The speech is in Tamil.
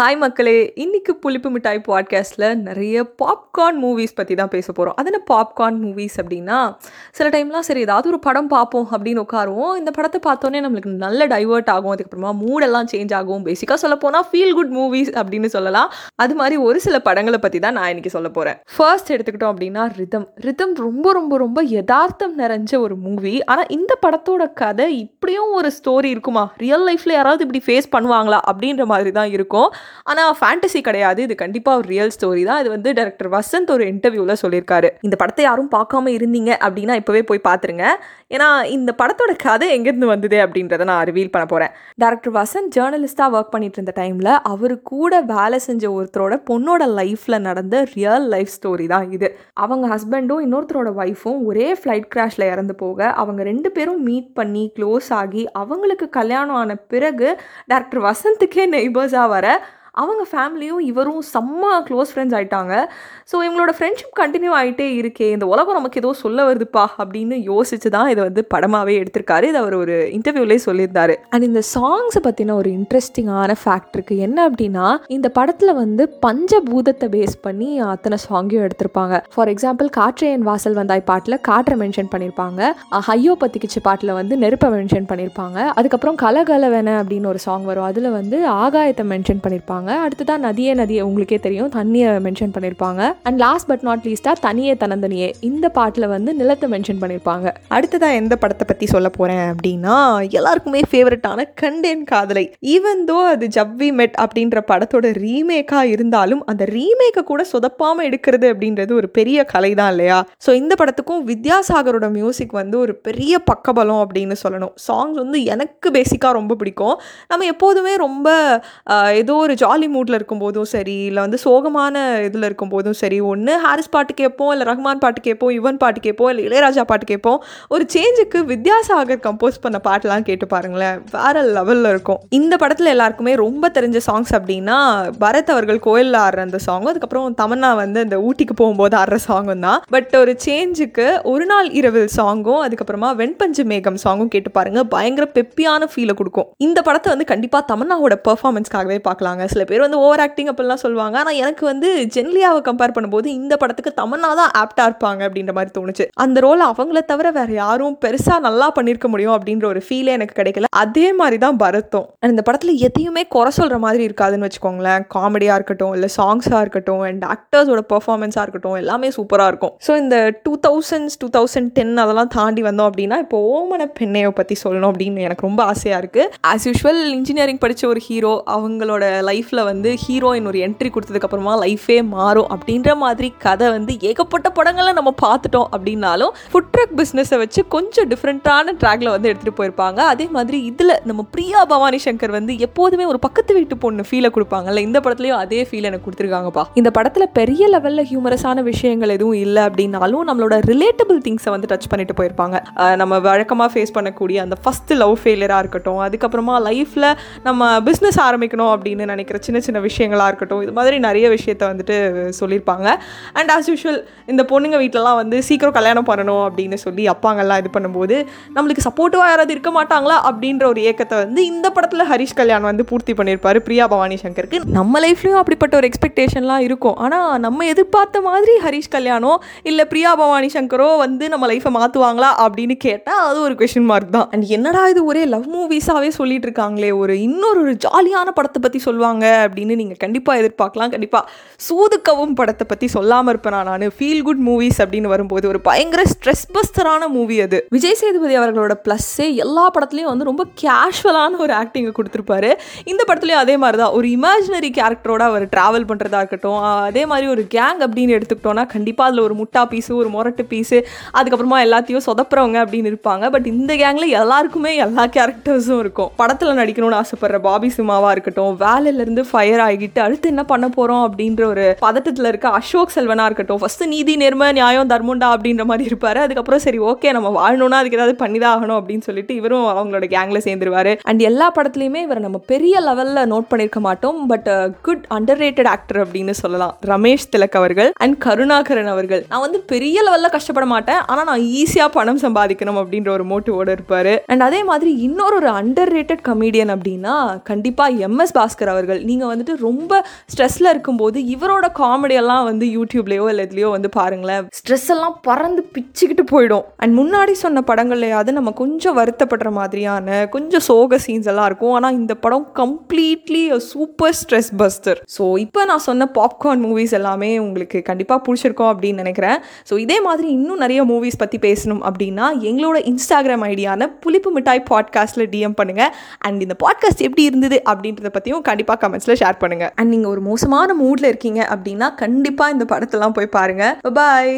ஹாய் மக்களே இன்றைக்கி புளிப்பு மிட்டாய் பாட்காஸ்ட்டில் நிறைய பாப்கார்ன் மூவிஸ் பற்றி தான் பேச போகிறோம் அது என்ன பாப்கார்ன் மூவிஸ் அப்படின்னா சில டைம்லாம் சரி ஏதாவது ஒரு படம் பார்ப்போம் அப்படின்னு உட்காருவோம். இந்த படத்தை பார்த்தோன்னே நம்மளுக்கு நல்ல டைவர்ட் ஆகும். அதுக்கப்புறமா மூடெல்லாம் சேஞ்ச் ஆகும். பேசிக்காக சொல்ல போனால் ஃபீல் குட் மூவிஸ் அப்படின்னு சொல்லலாம். அது மாதிரி ஒரு சில படங்களை பற்றி தான் நான் இன்றைக்கி சொல்ல போகிறேன் ஃபர்ஸ்ட் எடுத்துக்கிட்டோம் அப்படின்னா ரிதம் ரிதம் ரொம்ப ரொம்ப ரொம்ப யதார்த்தம் நிறைஞ்ச ஒரு மூவி ஆனால் இந்த படத்தோட கதை இப்படியும் ஒரு ஸ்டோரி இருக்குமா? ரியல் லைஃப்பில் யாராவது இப்படி ஃபேஸ் பண்ணுவாங்களா? அப்படின்ற மாதிரி தான் இருக்கும். ஆனால் ஃபேண்டசி கிடையாது. இது கண்டிப்பாக ஒரு ரியல் ஸ்டோரி தான். இது வந்து டேரக்டர் வசந்த் ஒரு இன்டர்வியூவில் சொல்லியிருக்காரு. இந்த படத்தை யாரும் பார்க்காம இருந்தீங்க அப்படின்னா இப்போவே போய் பார்த்துருங்க ஏன்னா இந்த படத்தோட கதை எங்கேருந்து வந்தது அப்படின்றத நான் ரிவீல் பண்ண போகிறேன் டேரக்டர் வசந்த் ஜேர்னலிஸ்ட்டாக ஒர்க் பண்ணிட்டு இருந்த டைமில் அவர் கூட வேலை செஞ்ச ஒருத்தரோட பொண்ணோட லைஃப்பில் நடந்த ரியல் லைஃப் ஸ்டோரி தான் இது. அவங்க ஹஸ்பண்டும் இன்னொருத்தரோட ஒய்ஃபும் ஒரே ஃப்ளைட் கிராஷில் இறந்து போக அவங்க ரெண்டு பேரும் மீட் பண்ணி க்ளோஸ் ஆகி அவங்களுக்கு கல்யாணம் ஆன பிறகு டேரக்டர் வசந்துக்கே நெய்பர்ஸாக வர அவங்க ஃபேமிலியும் இவரும் செம்ம க்ளோஸ் ஃப்ரெண்ட்ஸ் ஆயிட்டாங்க. ஸோ இவங்களோட ஃப்ரெண்ட்ஷிப் கண்டினியூ ஆகிட்டே இருக்கே இந்த உலகம் நமக்கு ஏதோ சொல்ல வருதுப்பா அப்படின்னு யோசிச்சு தான் இதை வந்து படமாகவே எடுத்திருக்காரு. இது அவர் ஒரு இன்டர்வியூலேயே சொல்லியிருந்தாரு. அண்ட் இந்த சாங்ஸை பற்றின ஒரு இன்ட்ரெஸ்டிங்கான ஃபேக்ட் இருக்குது என்ன அப்படின்னா இந்த படத்தில் வந்து பஞ்சபூதத்தை பேஸ் பண்ணி அத்தனை சாங்கையும் எடுத்திருப்பாங்க. ஃபார் எக்ஸாம்பிள் காற்றையன் வாசல் வந்தாய் பாட்டில் காற்றை மென்ஷன் பண்ணியிருப்பாங்க ஹையோ பத்திக்கிச்சு பாட்டில் வந்து நெருப்பை மென்ஷன் பண்ணியிருப்பாங்க அதுக்கப்புறம் கலகலவென அப்படின்னு ஒரு சாங் வரும். அதில் வந்து ஆகாயத்தை மென்ஷன் பண்ணியிருப்பாங்க அடுத்ததான் நதியே நதியை உங்களுக்கே தெரியும். தண்ணியை மென்ஷன் பண்ணியிருப்பாங்க. அண்ட் லாஸ்ட் பட் நாட் லீஸ்டாக தனியே தனந்தனியே. இந்த பாட்டில் வந்து நிலத்தை மென்ஷன் பண்ணியிருப்பாங்க. அடுத்ததான் எந்த படத்தை பற்றி சொல்ல போகிறேன் அப்படின்னா எல்லாருக்குமே ஃபேவரட்டான கண்டேன் காதலை. ஈவன் தோ அது ஜவ்வி மெட் அப்படின்ற படத்தோட ரீமேக்காக இருந்தாலும் அந்த ரீமேக்கை கூட சொதப்பாமல் எடுக்கிறது அப்படின்றது ஒரு பெரிய கலை தான் இல்லையா? ஸோ இந்த படத்துக்கும் வித்யாசாகரோட மியூசிக் வந்து ஒரு பெரிய பக்கபலம் அப்படின்னு சொல்லணும். சாங்ஸ் வந்து எனக்கு பேசிக்காக ரொம்ப பிடிக்கும். நம்ம எப்போதுமே ரொம்ப ஏதோ ஒரு ஜாலி மூடில் இருக்கும்போதும் சரி இல்லை வந்து சோகமான இதில் இருக்கும்போதும் சரி ஒன்று ஹாரிஸ் பாட்டு கேட்போம் இல்லை ரஹ்மான் பாட்டு கேட்போம் யுவன் பாட்டு கேட்போம் இல்லை இளையராஜா பாட்டு கேட்போம் ஒரு சேஞ்சுக்கு வித்யாசாகர் கம்போஸ் பண்ண பாட்டெலாம் கேட்டு பாருங்களேன். வேற லெவலில் இருக்கும். இந்த படத்தில் எல்லாருக்குமே ரொம்ப தெரிஞ்ச சாங்ஸ் அப்படின்னா பரத் அவர்கள் கோயிலில் ஆடுற அந்த சாங்கும் அதுக்கப்புறம் தமன்னா வந்து அந்த ஊட்டிக்கு போகும்போது ஆடுற சாங்கும் தான். பட் ஒரு சேஞ்சுக்கு ஒரு நாள் இரவில் சாங்கும் அதுக்கப்புறமா வெண்பஞ்சு மேகம் சாங்கும் கேட்டு பாருங்க. பயங்கர பெப்பியான ஃபீலை கொடுக்கும். இந்த படத்தை வந்து கண்டிப்பாக தமன்னாவோட பெர்ஃபார்மன்ஸ்க்காகவே பார்க்கலாங்க. சில பேர் வந்து ஓவர் ஆக்டிங் அப்படிலாம் சொல்லுவாங்க. ஆனால் எனக்கு வந்து ஜென்லியாவை கம்பேர் பண்ணும்போது இந்த படத்துக்கு தமன்னா தான் ஆப்டாக இருப்பாங்க அப்படின்ற மாதிரி தோணுச்சு. அந்த ரோலை அவங்கள தவிர வேற யாரும் பெருசாக நல்லா பண்ணியிருக்க முடியும் அப்படின்ற ஒரு ஃபீலே எனக்கு கிடைக்கல. அதே மாதிரி தான் பரத்தும். And இந்த படத்தில் எதையுமே குறை சொல்கிற மாதிரி இருக்காதுன்னு வச்சுக்கோங்களேன். காமெடியாக இருக்கட்டும் இல்லை சாங்ஸாக இருக்கட்டும் அண்ட் ஆக்டர்ஸோட பர்ஃபார்மன்ஸாக இருக்கட்டும் எல்லாமே சூப்பராக இருக்கும். ஸோ இந்த two thousands two thousand ten அதெல்லாம் தாண்டி வந்தோம் அப்படின்னா இப்போ ஓமன பெண்ணையை பற்றி சொல்லணும் அப்படின்னு எனக்கு ரொம்ப ஆசையாக இருக்குது ஆஸ் யூஷுவல் இன்ஜினியரிங் படித்த ஒரு ஹீரோ அவங்களோட லைஃப் லைஃப்பில் வந்து ஹீரோயின் ஒரு என்ட்ரி கொடுத்ததுக்கப்புறமா லைஃபே மாறும் அப்படின்ற மாதிரி கதை வந்து ஏகப்பட்ட படங்களை நம்ம பார்த்துட்டோம் அப்படின்னாலும் ஃபுட் ட்ரக் பிஸ்னஸை வச்சு கொஞ்சம் டிஃப்ரெண்ட்டான ட்ராக்ல வந்து எடுத்துகிட்டு போயிருப்பாங்க. அதே மாதிரி இதில் நம்ம பிரியா பவானி சங்கர் வந்து எப்போதுமே ஒரு பக்கத்து வீட்டு பொண்ணு ஃபீலை கொடுப்பாங்கல்ல. இந்த படத்துலையும் அதே ஃபீல் எனக்கு கொடுத்துருக்காங்கப்பா. இந்த படத்தில் பெரிய லெவலில் ஹியூமரஸான விஷயங்கள் எதுவும் இல்லை அப்படின்னாலும் நம்மளோட ரிலேட்டபிள் திங்ஸை வந்து டச் பண்ணிட்டு போயிருப்பாங்க. நம்ம வழக்கமாக ஃபேஸ் பண்ணக்கூடிய அந்த ஃபஸ்ட்டு லவ் ஃபெயிலியராக இருக்கட்டும் அதுக்கப்புறமா லைஃப்பில் நம்ம பிஸ்னஸ் ஆரம்பிக்கணும் அப்படின்னு நினைக்கிற சின்ன சின்ன விஷயங்களாக இருக்கட்டும் இது மாதிரி நிறைய விஷயத்த வந்துட்டு சொல்லியிருப்பாங்க. அண்ட் ஆஸ் யூஷுவல் இந்த பொண்ணுங்க வீட்டிலலாம் வந்து சீக்கிரம் கல்யாணம் பண்ணணும் அப்படின்னு சொல்லி அப்பாங்கெல்லாம் இது பண்ணும்போது நம்மளுக்கு சப்போர்ட்டிவாக யாராவது இருக்க மாட்டாங்களா அப்படின்ற ஒரு ஏக்கத்தை வந்து இந்த படத்தில் ஹரிஷ் கல்யாண் வந்து பூர்த்தி பண்ணியிருப்பார் பிரியா பவானி சங்கருக்கு. நம்ம லைஃப்லையும் அப்படிப்பட்ட ஒரு எக்ஸ்பெக்டேஷன்லாம் இருக்கும். ஆனால் நம்ம எதிர்பார்த்த மாதிரி ஹரிஷ் கல்யாணோ இல்லை பிரியா பவானி சங்கரோ வந்து நம்ம லைஃப்பை மாற்றுவாங்களா அப்படின்னு கேட்டால் அது ஒரு கொஷின் மார்க் தான். அண்ட் என்னடா இது ஒரே லவ் மூவிஸாகவே சொல்லிட்டு இருக்காங்களே ஒரு இன்னொரு ஒரு ஜாலியான படத்தை பற்றி சொல்லுவாங்க. அப்படின்னு நீங்கள் கண்டிப்பாக எதிர்பார்க்கலாம். கண்டிப்பாக சூதுக்கவும் படத்தை பற்றி சொல்லாமல் இருப்பேன் நான்? ஃபீல் குட் மூவிஸ் அப்படின்னு வரும்போது ஒரு பயங்கர ஸ்ட்ரெஸ் பஸ்டரான மூவி அது. விஜய் சேதுபதி அவர்களோட ப்ளஸ்ஸே எல்லா படத்துலையும் வந்து ரொம்ப கேஷுவலான ஒரு ஆக்டிங்கை கொடுத்துருப்பாரு. இந்த படத்துலையும் அதே மாதிரி தான் ஒரு இமேஜினரி கேரக்டரோட அவர் ட்ராவல் பண்ணுறதா இருக்கட்டும் அதே மாதிரி ஒரு கேங் அப்படின்னு எடுத்துக்கிட்டோன்னா கண்டிப்பாக அதில் ஒரு முட்டா பீஸு ஒரு மொரட்டு பீஸு அதுக்கப்புறமா எல்லாத்தையும் சொதப்புறவங்க அப்படின்னு இருப்பாங்க. பட் இந்த கேங்கில் எல்லாருக்குமே எல்லா கேரக்டர்ஸும் இருக்கும். படத்தில் நடிக்கணும்னு ஆசைப்படுற பாபி சிம்மாவாக இருக்கட்டும் வேலையிலேருந்து ஃபயர் ஆகிட்டு அடுத்து என்ன பண்ண போகிறோம் அப்படின்ற ஒரு பதட்டத்தில் இருக்க அசோக் செல்வனாக இருக்கட்டும். ஃபஸ்ட்டு நீதி நேர்மை நியாயம் தர்மண்டா அப்படின்ற மாதிரி இருப்பார். அதுக்கப்புறம் சரி ஓகே நம்ம வாழணும்னா அதுக்கு ஏதாவது பண்ணி தான் ஆகணும் அப்படின்னு சொல்லிட்டு இவரும் அவங்களோட கேங்கில் சேர்ந்துருவார். அண்ட் எல்லா படத்துலையுமே இவரை நம்ம பெரிய லெவலில் நோட் பண்ணியிருக்க மாட்டோம். But good underrated actor அப்படின்னு சொல்லலாம். ரமேஷ் திலக் அவர்கள் அண்ட் கருணாகரன் அவர்கள். நான் வந்து பெரிய லெவலில் கஷ்டப்பட மாட்டேன். ஆனால் நான் ஈஸியாக பணம் சம்பாதிக்கணும் அப்படின்ற ஒரு மோட்டிவோட இருப்பார். அண்ட் அதே மாதிரி இன்னொரு ஒரு அண்டர் ரேட்டட் கமீடியன் அப்படின்னா கண்டிப்பாக எம்எஸ் பாஸ்கர் அவர்கள். நீங்கள் வந்துட்டு ரொம்ப ஸ்ட்ரெஸ்ஸில் இருக்கும்போது இவரோட காமெடியெல்லாம் வந்து யூடியூப்லேயோ இல்லை இதுலேயோ வந்து பாருங்களேன். ஸ்ட்ரெஸ் எல்லாம் பறந்து பிச்சுக்கிட்டு போயிடும். அண்ட் முன்னாடி சொன்ன படங்கள்லையாவது நம்ம கொஞ்சம் வருத்தப்படுற மாதிரியான கொஞ்சம் சோக சீன்ஸ் எல்லாம் இருக்கும். ஆனால் இந்த படம் completely super stress buster so இப்போ நான் சொன்ன பாப்கார்ன் மூவிஸ் எல்லாமே உங்களுக்கு கண்டிப்பாக பிடிச்சிருக்கோம் அப்படின்னு நினைக்கிறேன். ஸோ இதே மாதிரி இன்னும் நிறைய மூவிஸ் பற்றி பேசணும் அப்படின்னா எங்களோட இன்ஸ்டாகிராம் ஐடியான புளிப்பு மிட்டாய் பாட்காஸ்ட்டில் டிஎம் பண்ணுங்கள் அண்ட் இந்த பாட்காஸ்ட் எப்படி இருந்தது அப்படின்றத பற்றியும் கண்டிப்பாக கமெண்ட்ஸில் ஷேர் பண்ணுங்கள் அண்ட் நீங்கள் ஒரு மோசமான மூடில் இருக்கீங்க அப்படின்னா கண்டிப்பாக இந்த படத்தெல்லாம் போய் பாருங்கள் பாய்